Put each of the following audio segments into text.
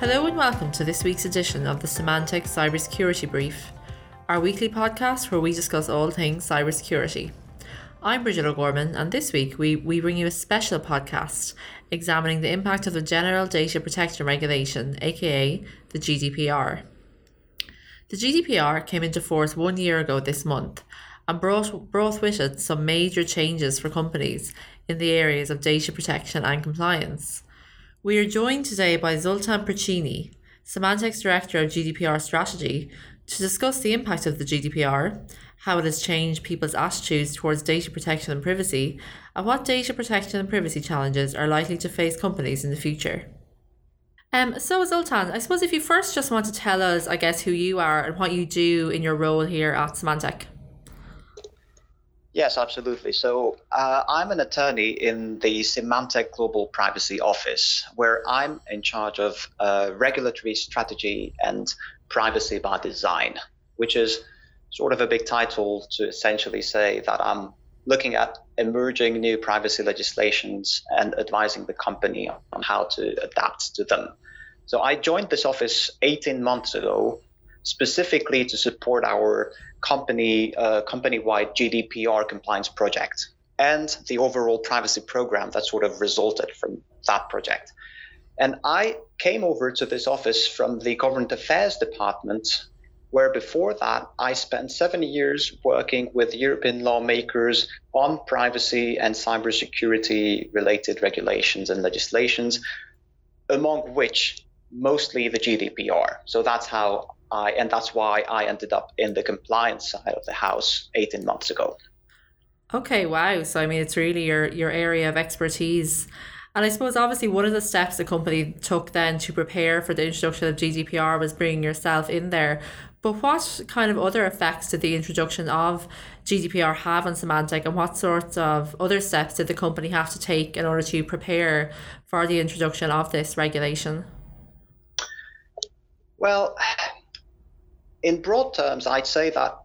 Hello and welcome to this week's edition of the Symantec Cybersecurity Brief, our weekly podcast where we discuss all things cybersecurity. I'm Bridget O'Gorman, and this week we, we bring you a special podcast examining the impact of the General Data Protection Regulation, aka the GDPR. The GDPR came into force one year ago this month and brought, brought with it some major changes for companies in the areas of data protection and compliance. We are joined today by Zoltan Precsenyi, Symantec's Director of GDPR Strategy, to discuss the impact of the GDPR, how it has changed people's attitudes towards data protection and privacy, and what data protection and privacy challenges are likely to face companies in the future. Um, so Zoltan, I suppose if you first just want to tell us, I guess, who you are and what you do in your role here at Symantec. Yes, absolutely. So uh, I'm an attorney in the Symantec Global Privacy Office, where I'm in charge of uh, regulatory strategy and privacy by design, which is sort of a big title to essentially say that I'm looking at emerging new privacy legislations and advising the company on how to adapt to them. So I joined this office 18 months ago specifically to support our company uh, company-wide GDPR compliance project and the overall privacy program that sort of resulted from that project. And I came over to this office from the government affairs department, where before that I spent seven years working with European lawmakers on privacy and cybersecurity related regulations and legislations, among which mostly the GDPR. So that's how I, and that's why I ended up in the compliance side of the house 18 months ago. Okay, wow. So I mean, it's really your your area of expertise. And I suppose obviously one of the steps the company took then to prepare for the introduction of GDPR was bringing yourself in there. But what kind of other effects did the introduction of GDPR have on Symantec, and what sorts of other steps did the company have to take in order to prepare for the introduction of this regulation? Well, in broad terms, I'd say that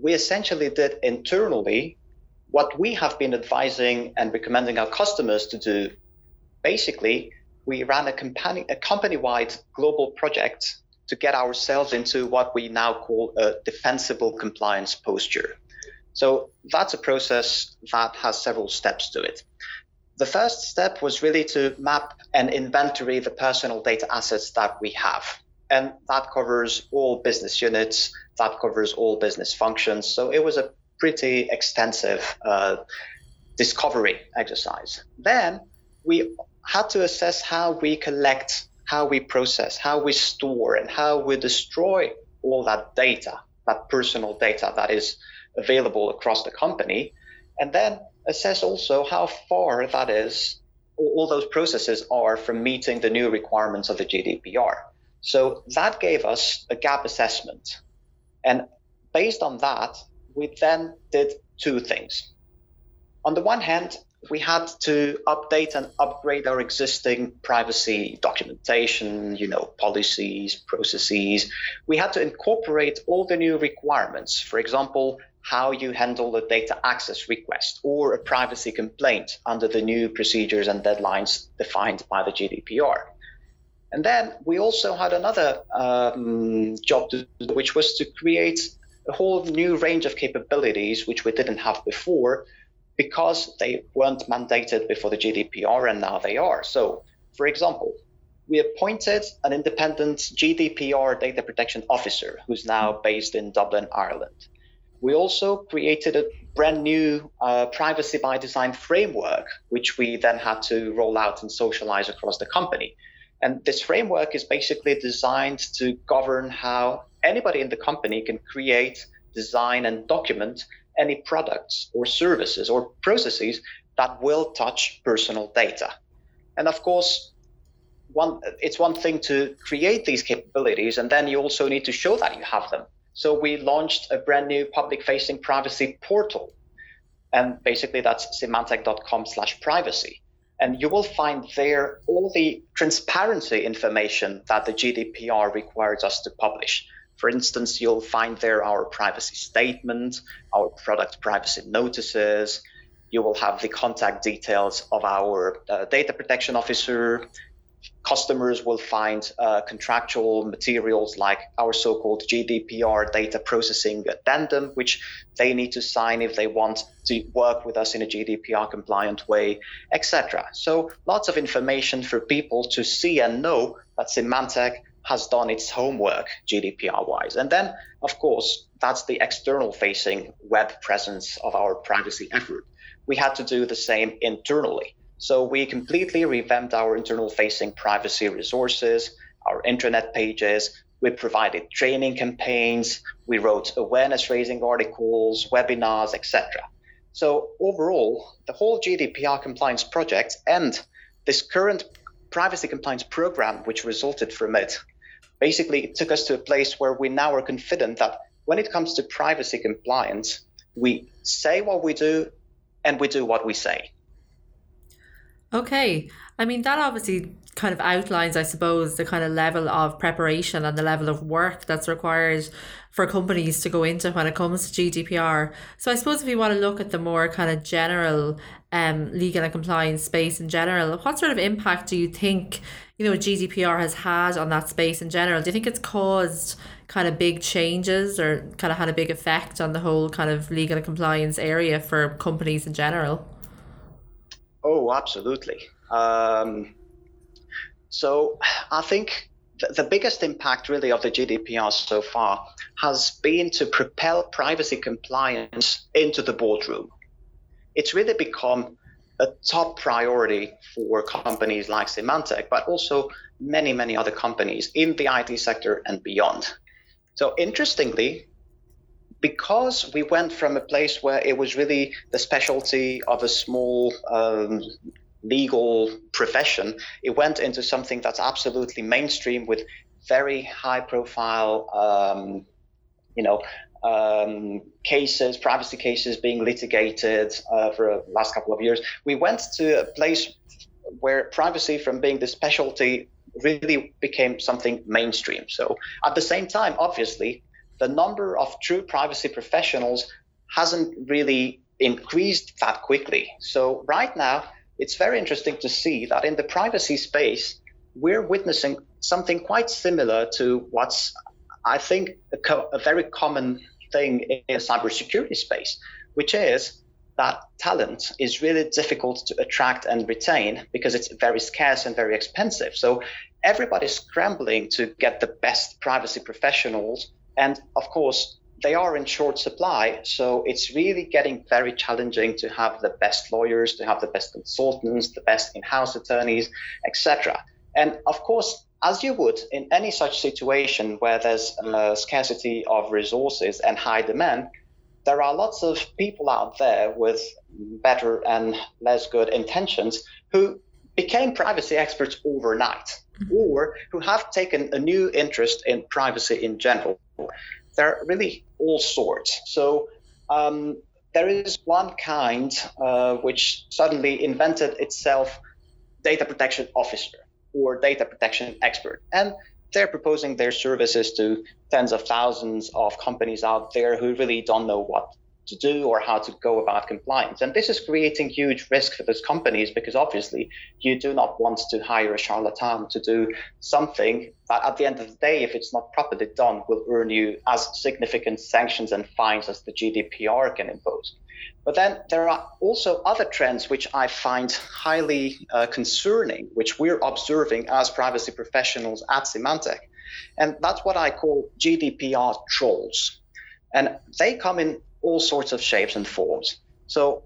we essentially did internally what we have been advising and recommending our customers to do. Basically, we ran a company a company-wide global project to get ourselves into what we now call a defensible compliance posture. So that's a process that has several steps to it. The first step was really to map and inventory the personal data assets that we have and that covers all business units, that covers all business functions. So it was a pretty extensive uh, discovery exercise. Then we had to assess how we collect, how we process, how we store, and how we destroy all that data, that personal data that is available across the company, and then assess also how far that is, all those processes are from meeting the new requirements of the GDPR. So that gave us a gap assessment. And based on that, we then did two things. On the one hand, we had to update and upgrade our existing privacy documentation, you know, policies, processes. We had to incorporate all the new requirements. For example, how you handle a data access request or a privacy complaint under the new procedures and deadlines defined by the GDPR. And then we also had another um, job, to, which was to create a whole new range of capabilities which we didn't have before because they weren't mandated before the GDPR and now they are. So, for example, we appointed an independent GDPR data protection officer who's now based in Dublin, Ireland. We also created a brand new uh, privacy by design framework, which we then had to roll out and socialize across the company. And this framework is basically designed to govern how anybody in the company can create, design, and document any products or services or processes that will touch personal data. And of course, one, it's one thing to create these capabilities, and then you also need to show that you have them. So we launched a brand new public-facing privacy portal, and basically that's symantec.com/privacy and you will find there all the transparency information that the GDPR requires us to publish. For instance, you'll find there our privacy statement, our product privacy notices. You will have the contact details of our uh, data protection officer, customers will find uh, contractual materials like our so-called GDPR data processing addendum, which they need to sign if they want to work with us in a GDPR compliant way, etc. So lots of information for people to see and know that Symantec has done its homework GDPR wise. And then, of course, that's the external facing web presence of our privacy effort. We had to do the same internally. So we completely revamped our internal facing privacy resources, our intranet pages. We provided training campaigns. We wrote awareness raising articles, webinars, etc. So overall, the whole GDPR compliance project and this current privacy compliance program, which resulted from it, basically it took us to a place where we now are confident that when it comes to privacy compliance, we say what we do and we do what we say. Okay. I mean, that obviously kind of outlines, I suppose, the kind of level of preparation and the level of work that's required for companies to go into when it comes to GDPR. So I suppose if you want to look at the more kind of general um, legal and compliance space in general, what sort of impact do you think, you know, GDPR has had on that space in general? Do you think it's caused kind of big changes or kind of had a big effect on the whole kind of legal and compliance area for companies in general? Oh, absolutely. Um, so I think the biggest impact really of the GDPR so far has been to propel privacy compliance into the boardroom. It's really become a top priority for companies like Symantec, but also many, many other companies in the IT sector and beyond. So, interestingly, because we went from a place where it was really the specialty of a small um, legal profession, it went into something that's absolutely mainstream with very high profile, um, you know, um, cases, privacy cases being litigated uh, for the last couple of years. We went to a place where privacy from being the specialty really became something mainstream. So at the same time, obviously, the number of true privacy professionals hasn't really increased that quickly. So right now, it's very interesting to see that in the privacy space, we're witnessing something quite similar to what's, I think, a, co- a very common thing in the cybersecurity space, which is that talent is really difficult to attract and retain because it's very scarce and very expensive. So everybody's scrambling to get the best privacy professionals and of course, they are in short supply. So it's really getting very challenging to have the best lawyers, to have the best consultants, the best in house attorneys, etc. And of course, as you would in any such situation where there's a scarcity of resources and high demand, there are lots of people out there with better and less good intentions who became privacy experts overnight mm-hmm. or who have taken a new interest in privacy in general. There are really all sorts. So um, there is one kind uh, which suddenly invented itself data protection officer or data protection expert. And they're proposing their services to tens of thousands of companies out there who really don't know what to do or how to go about compliance. And this is creating huge risk for those companies because obviously you do not want to hire a charlatan to do something that at the end of the day, if it's not properly done, will earn you as significant sanctions and fines as the GDPR can impose. But then there are also other trends which I find highly uh, concerning, which we're observing as privacy professionals at Symantec. And that's what I call GDPR trolls. And they come in all sorts of shapes and forms. So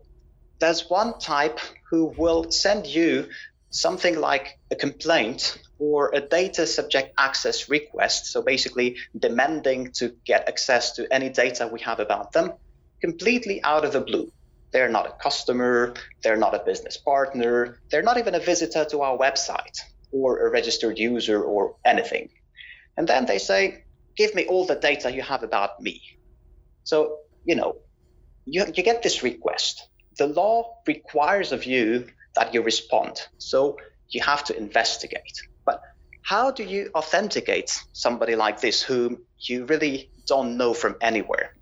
there's one type who will send you something like a complaint or a data subject access request. So basically demanding to get access to any data we have about them completely out of the blue. They're not a customer, they're not a business partner, they're not even a visitor to our website or a registered user or anything. And then they say, Give me all the data you have about me. So you know, you, you get this request. The law requires of you that you respond. So you have to investigate. But how do you authenticate somebody like this whom you really don't know from anywhere?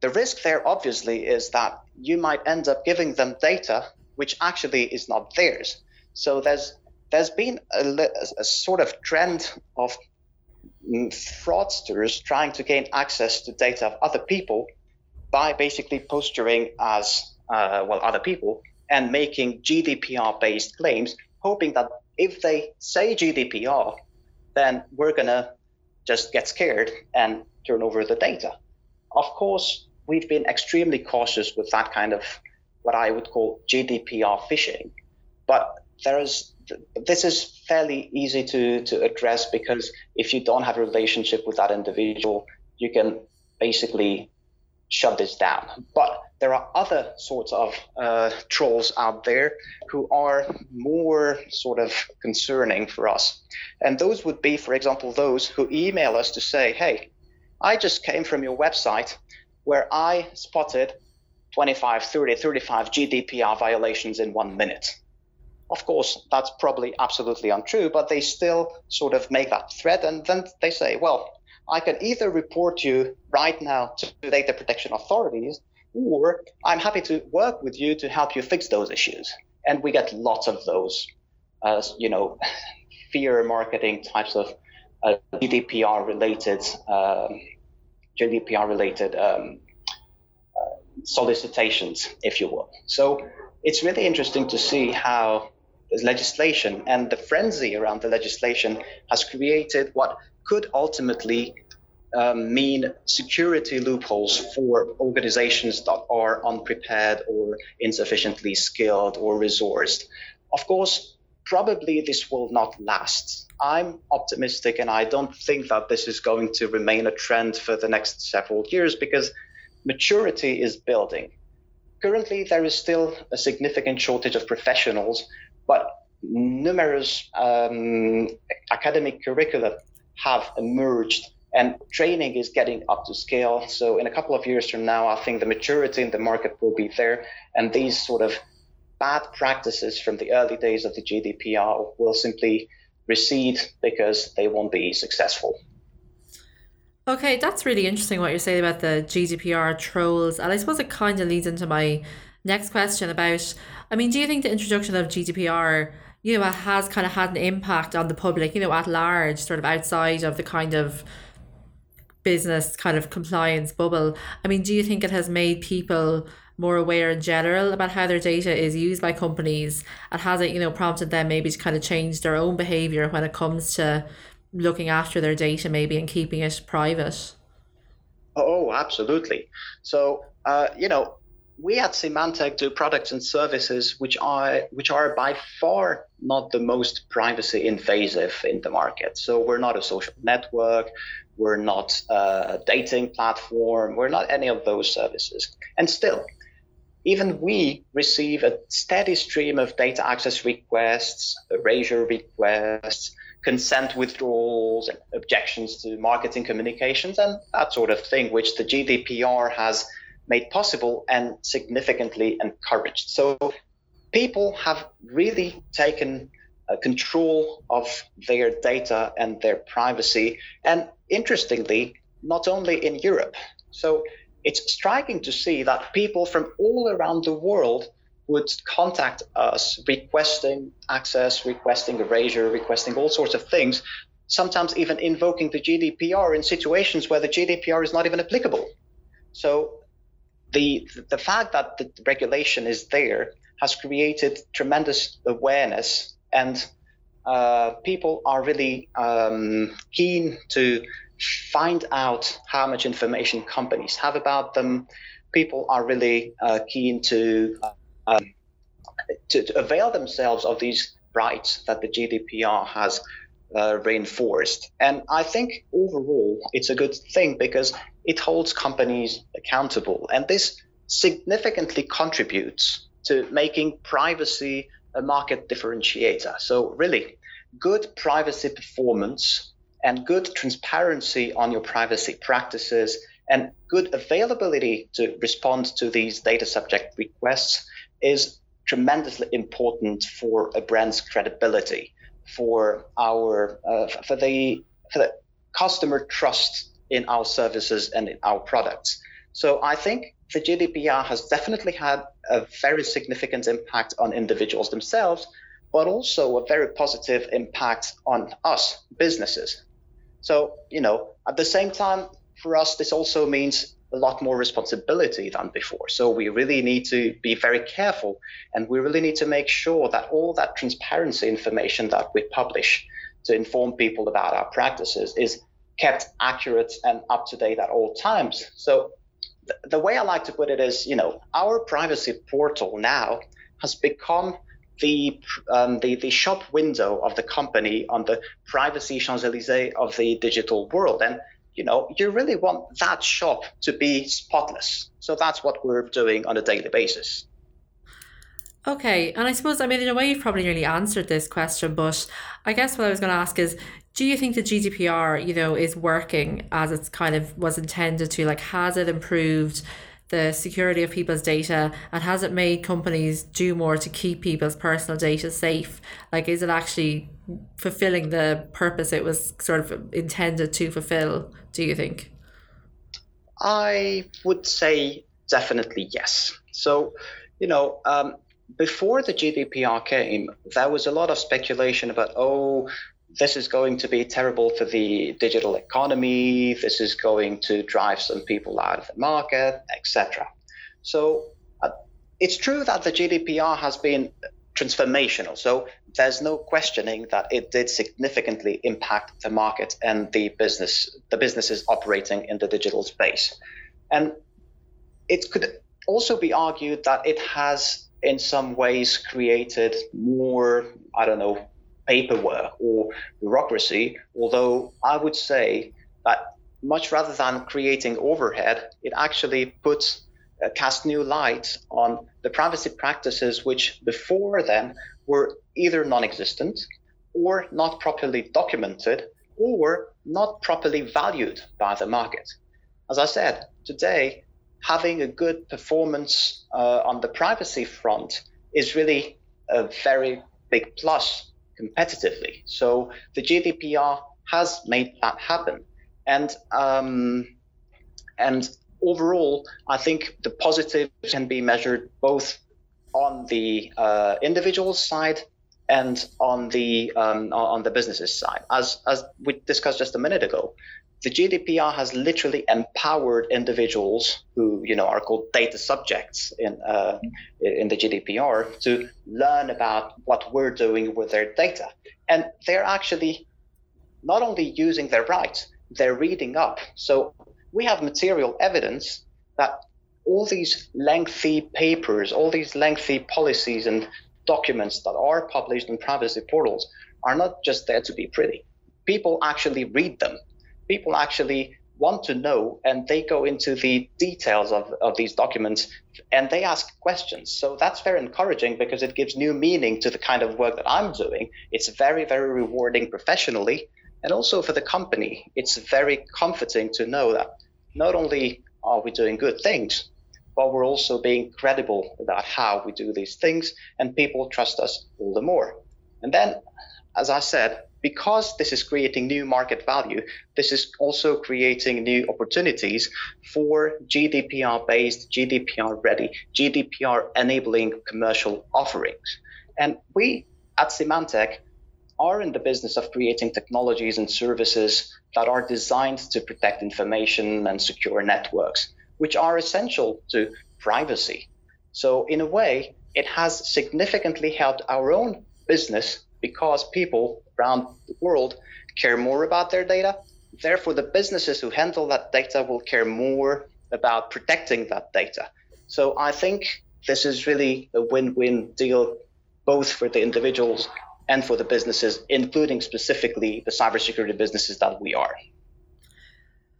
The risk there, obviously, is that you might end up giving them data which actually is not theirs. So there's there's been a, a sort of trend of mm, fraudsters trying to gain access to data of other people by basically posturing as uh, well other people and making GDPR based claims, hoping that if they say GDPR, then we're to just get scared and turn over the data. Of course, we've been extremely cautious with that kind of what I would call GDPR phishing. But there is this is fairly easy to, to address because if you don't have a relationship with that individual, you can basically shut this down. But there are other sorts of uh, trolls out there who are more sort of concerning for us. And those would be, for example, those who email us to say, hey, I just came from your website where I spotted 25, 30, 35 GDPR violations in one minute. Of course, that's probably absolutely untrue, but they still sort of make that threat. And then they say, well, I can either report you right now to the data protection authorities, or I'm happy to work with you to help you fix those issues. And we get lots of those, uh, you know, fear marketing types of uh, GDPR related, um, GDPR related um, uh, solicitations, if you will. So it's really interesting to see how this legislation and the frenzy around the legislation has created what could ultimately um, mean security loopholes for organizations that are unprepared or insufficiently skilled or resourced. Of course, probably this will not last. I'm optimistic and I don't think that this is going to remain a trend for the next several years because maturity is building. Currently, there is still a significant shortage of professionals, but numerous um, academic curricula have emerged and training is getting up to scale. So in a couple of years from now, I think the maturity in the market will be there, and these sort of bad practices from the early days of the GDPR will simply recede because they won't be successful. Okay, that's really interesting what you're saying about the GDPR trolls. And I suppose it kind of leads into my next question about I mean, do you think the introduction of GDPR you know, it has kind of had an impact on the public, you know, at large, sort of outside of the kind of business kind of compliance bubble. I mean, do you think it has made people more aware in general about how their data is used by companies and has it, you know, prompted them maybe to kind of change their own behavior when it comes to looking after their data maybe and keeping it private? Oh, absolutely. So, uh, you know, we at Symantec do products and services which are which are by far not the most privacy invasive in the market. So we're not a social network, we're not a dating platform, we're not any of those services. And still, even we receive a steady stream of data access requests, erasure requests, consent withdrawals, and objections to marketing communications, and that sort of thing, which the GDPR has made possible and significantly encouraged. So people have really taken uh, control of their data and their privacy. And interestingly, not only in Europe. So it's striking to see that people from all around the world would contact us requesting access, requesting erasure, requesting all sorts of things, sometimes even invoking the GDPR in situations where the GDPR is not even applicable. So the the fact that the regulation is there has created tremendous awareness, and uh, people are really um, keen to find out how much information companies have about them. People are really uh, keen to, uh, to, to avail themselves of these rights that the GDPR has uh, reinforced. And I think overall it's a good thing because it holds companies accountable. And this significantly contributes to making privacy a market differentiator. So, really, good privacy performance and good transparency on your privacy practices and good availability to respond to these data subject requests is tremendously important for a brand's credibility for our uh, for the for the customer trust in our services and in our products. So I think the GDPR has definitely had a very significant impact on individuals themselves, but also a very positive impact on us businesses. So, you know, at the same time, for us, this also means a lot more responsibility than before. So we really need to be very careful and we really need to make sure that all that transparency information that we publish to inform people about our practices is kept accurate and up to date at all times. So th- the way I like to put it is, you know, our privacy portal now has become the, um, the, the shop window of the company on the privacy Champs Elysees of the digital world. And you know, you really want that shop to be spotless. So that's what we're doing on a daily basis. Okay, and I suppose I mean in a way you've probably nearly answered this question, but I guess what I was going to ask is, do you think the GDPR, you know, is working as it's kind of was intended to? Like, has it improved? The security of people's data and has it made companies do more to keep people's personal data safe? Like is it actually fulfilling the purpose it was sort of intended to fulfill do you think? I would say definitely yes. So you know um, before the gdpr came there was a lot of speculation about oh this is going to be terrible for the digital economy. This is going to drive some people out of the market, etc. So uh, it's true that the GDPR has been transformational. So there's no questioning that it did significantly impact the market and the business, the businesses operating in the digital space. And it could also be argued that it has in some ways created more, I don't know, paperwork or bureaucracy, although I would say that much rather than creating overhead, it actually puts uh, cast new light on the privacy practices which before then were either non-existent or not properly documented or not properly valued by the market. As I said, today having a good performance uh, on the privacy front is really a very big plus competitively. So the GDPR has made that happen, and um, and overall, I think the positives can be measured both on the uh, individual side and on the um, on the businesses side. As as we discussed just a minute ago, the GDPR has literally empowered individuals who, you know, are called data subjects in uh, in the GDPR to learn about what we're doing with their data, and they're actually not only using their rights, they're reading up. So we have material evidence that all these lengthy papers, all these lengthy policies and documents that are published in privacy portals are not just there to be pretty. People actually read them people actually want to know and they go into the details of, of these documents and they ask questions. So that's very encouraging because it gives new meaning to the kind of work that I'm doing. It's very, very rewarding professionally. And also for the company, it's very comforting to know that not only are we doing good things, but we're also being credible about how we do these things and people trust us all the more. And then, as I said, because this is creating new market value, this is also creating new opportunities for GDPR based, GDPR ready, GDPR enabling commercial offerings. And we at Symantec are in the business of creating technologies and services that are designed to protect information and secure networks, which are essential to privacy. So, in a way, it has significantly helped our own business because people around the world care more about their data. Therefore, the businesses who handle that data will care more about protecting that data. So I think this is really a win win deal, both for the individuals and for the businesses, including specifically the cybersecurity businesses that we are.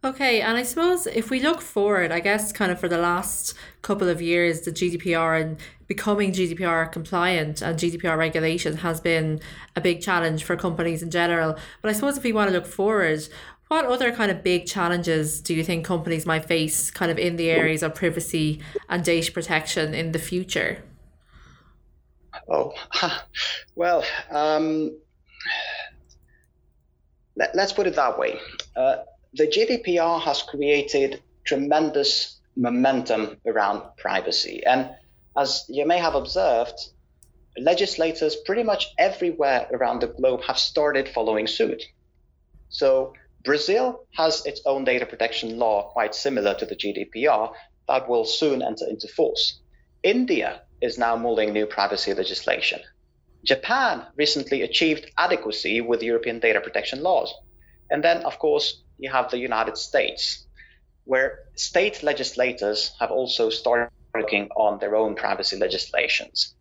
Okay, and I suppose if we look forward, I guess kind of for the last couple of years, the GDPR and becoming GDPR compliant and GDPR regulation has been a big challenge for companies in general. But I suppose if we want to look forward, what other kind of big challenges do you think companies might face kind of in the areas of privacy and data protection in the future? Oh, well, um, let, us put it that way. Uh, the GDPR has created tremendous momentum around privacy. And as you may have observed, legislators pretty much everywhere around the globe have started following suit. So Brazil has its own data protection law, quite similar to the GDPR, that will soon enter into force. India is now mulling new privacy legislation. Japan recently achieved adequacy with European data protection laws. And then, of course, you have the United States, where state legislators have also started working on their own privacy legislations.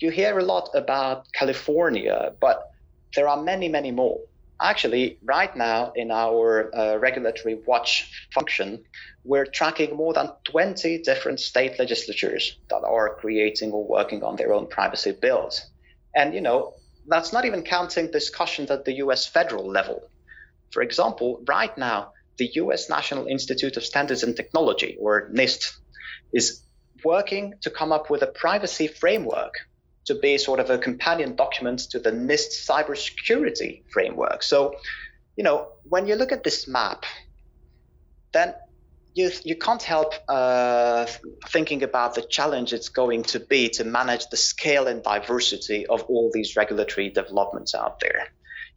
You hear a lot about California, but there are many, many more. Actually, right now in our uh, regulatory watch function, we're tracking more than 20 different state legislatures that are creating or working on their own privacy bills. And, you know, that's not even counting discussions at the US federal level. For example, right now, the US National Institute of Standards and Technology, or NIST, is working to come up with a privacy framework to be sort of a companion document to the NIST cybersecurity framework. So, you know, when you look at this map, then you, you can't help uh, thinking about the challenge it's going to be to manage the scale and diversity of all these regulatory developments out there.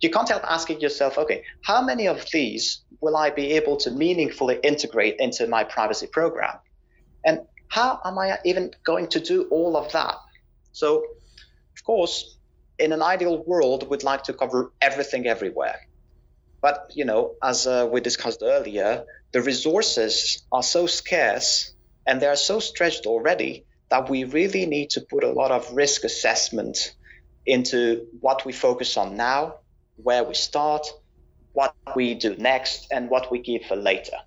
You can't help asking yourself, okay, how many of these will I be able to meaningfully integrate into my privacy program? And how am I even going to do all of that? So, of course, in an ideal world, we'd like to cover everything everywhere. But, you know, as uh, we discussed earlier, the resources are so scarce and they are so stretched already that we really need to put a lot of risk assessment into what we focus on now, where we start, what we do next, and what we give for later.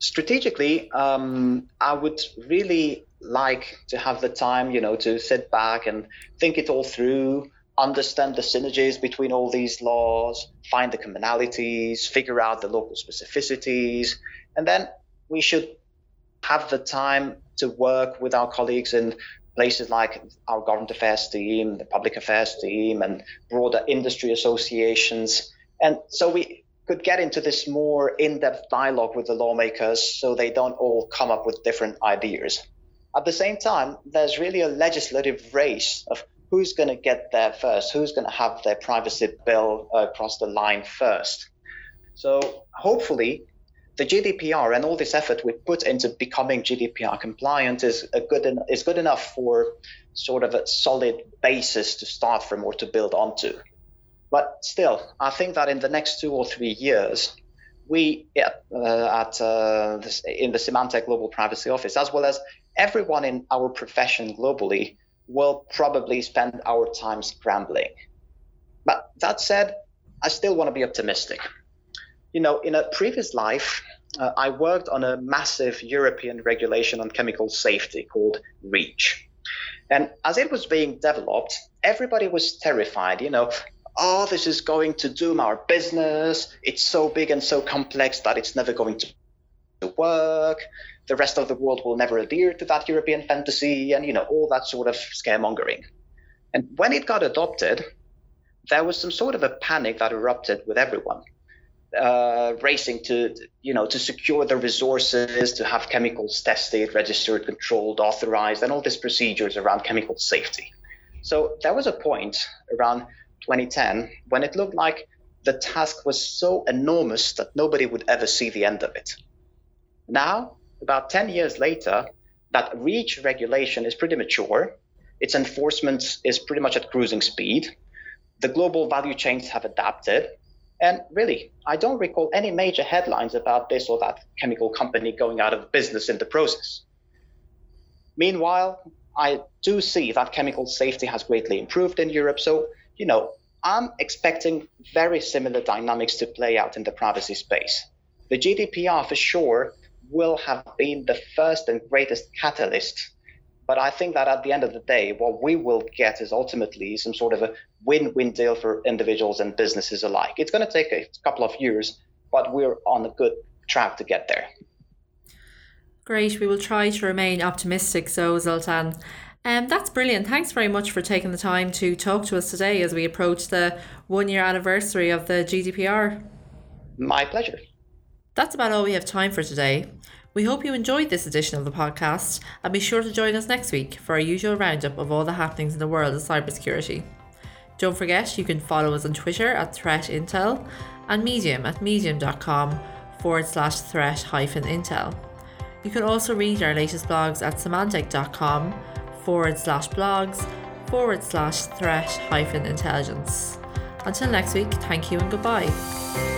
Strategically, um, I would really like to have the time, you know, to sit back and think it all through, understand the synergies between all these laws, find the commonalities, figure out the local specificities, and then we should have the time to work with our colleagues in places like our government affairs team, the public affairs team, and broader industry associations. And so we could get into this more in depth dialogue with the lawmakers so they don't all come up with different ideas. At the same time, there's really a legislative race of who's going to get there first, who's going to have their privacy bill uh, across the line first. So hopefully, the GDPR and all this effort we put into becoming GDPR compliant is good en- is good enough for sort of a solid basis to start from or to build onto. But still, I think that in the next two or three years, we uh, at uh, in the Symantec Global Privacy Office, as well as everyone in our profession globally, will probably spend our time scrambling. But that said, I still want to be optimistic. You know, in a previous life, uh, I worked on a massive European regulation on chemical safety called REACH. And as it was being developed, everybody was terrified. You know, oh, this is going to doom our business. It's so big and so complex that it's never going to work the rest of the world will never adhere to that European fantasy, and you know all that sort of scaremongering. And when it got adopted, there was some sort of a panic that erupted with everyone, uh, racing to you know to secure the resources to have chemicals tested, registered, controlled, authorized, and all these procedures around chemical safety. So there was a point around 2010 when it looked like the task was so enormous that nobody would ever see the end of it. Now about 10 years later, that REACH regulation is pretty mature. Its enforcement is pretty much at cruising speed. The global value chains have adapted. And really, I don't recall any major headlines about this or that chemical company going out of business in the process. Meanwhile, I do see that chemical safety has greatly improved in Europe. So, you know, I'm expecting very similar dynamics to play out in the privacy space. The GDPR, for sure, will have been the first and greatest catalyst. But I think that at the end of the day, what we will get is ultimately some sort of a win win deal for individuals and businesses alike. It's going to take a couple of years, but we're on a good track to get there. Great. We will try to remain optimistic, so Zoltan. Um, that's brilliant. Thanks very much for taking the time to talk to us today as we approach the one year anniversary of the GDPR. My pleasure. That's about all we have time for today. We hope you enjoyed this edition of the podcast and be sure to join us next week for our usual roundup of all the happenings in the world of cybersecurity. Don't forget you can follow us on Twitter at Threat Intel and Medium at medium.com forward slash threat hyphen intel. You can also read our latest blogs at symantec.com forward slash blogs forward slash threat hyphen intelligence. Until next week, thank you and goodbye.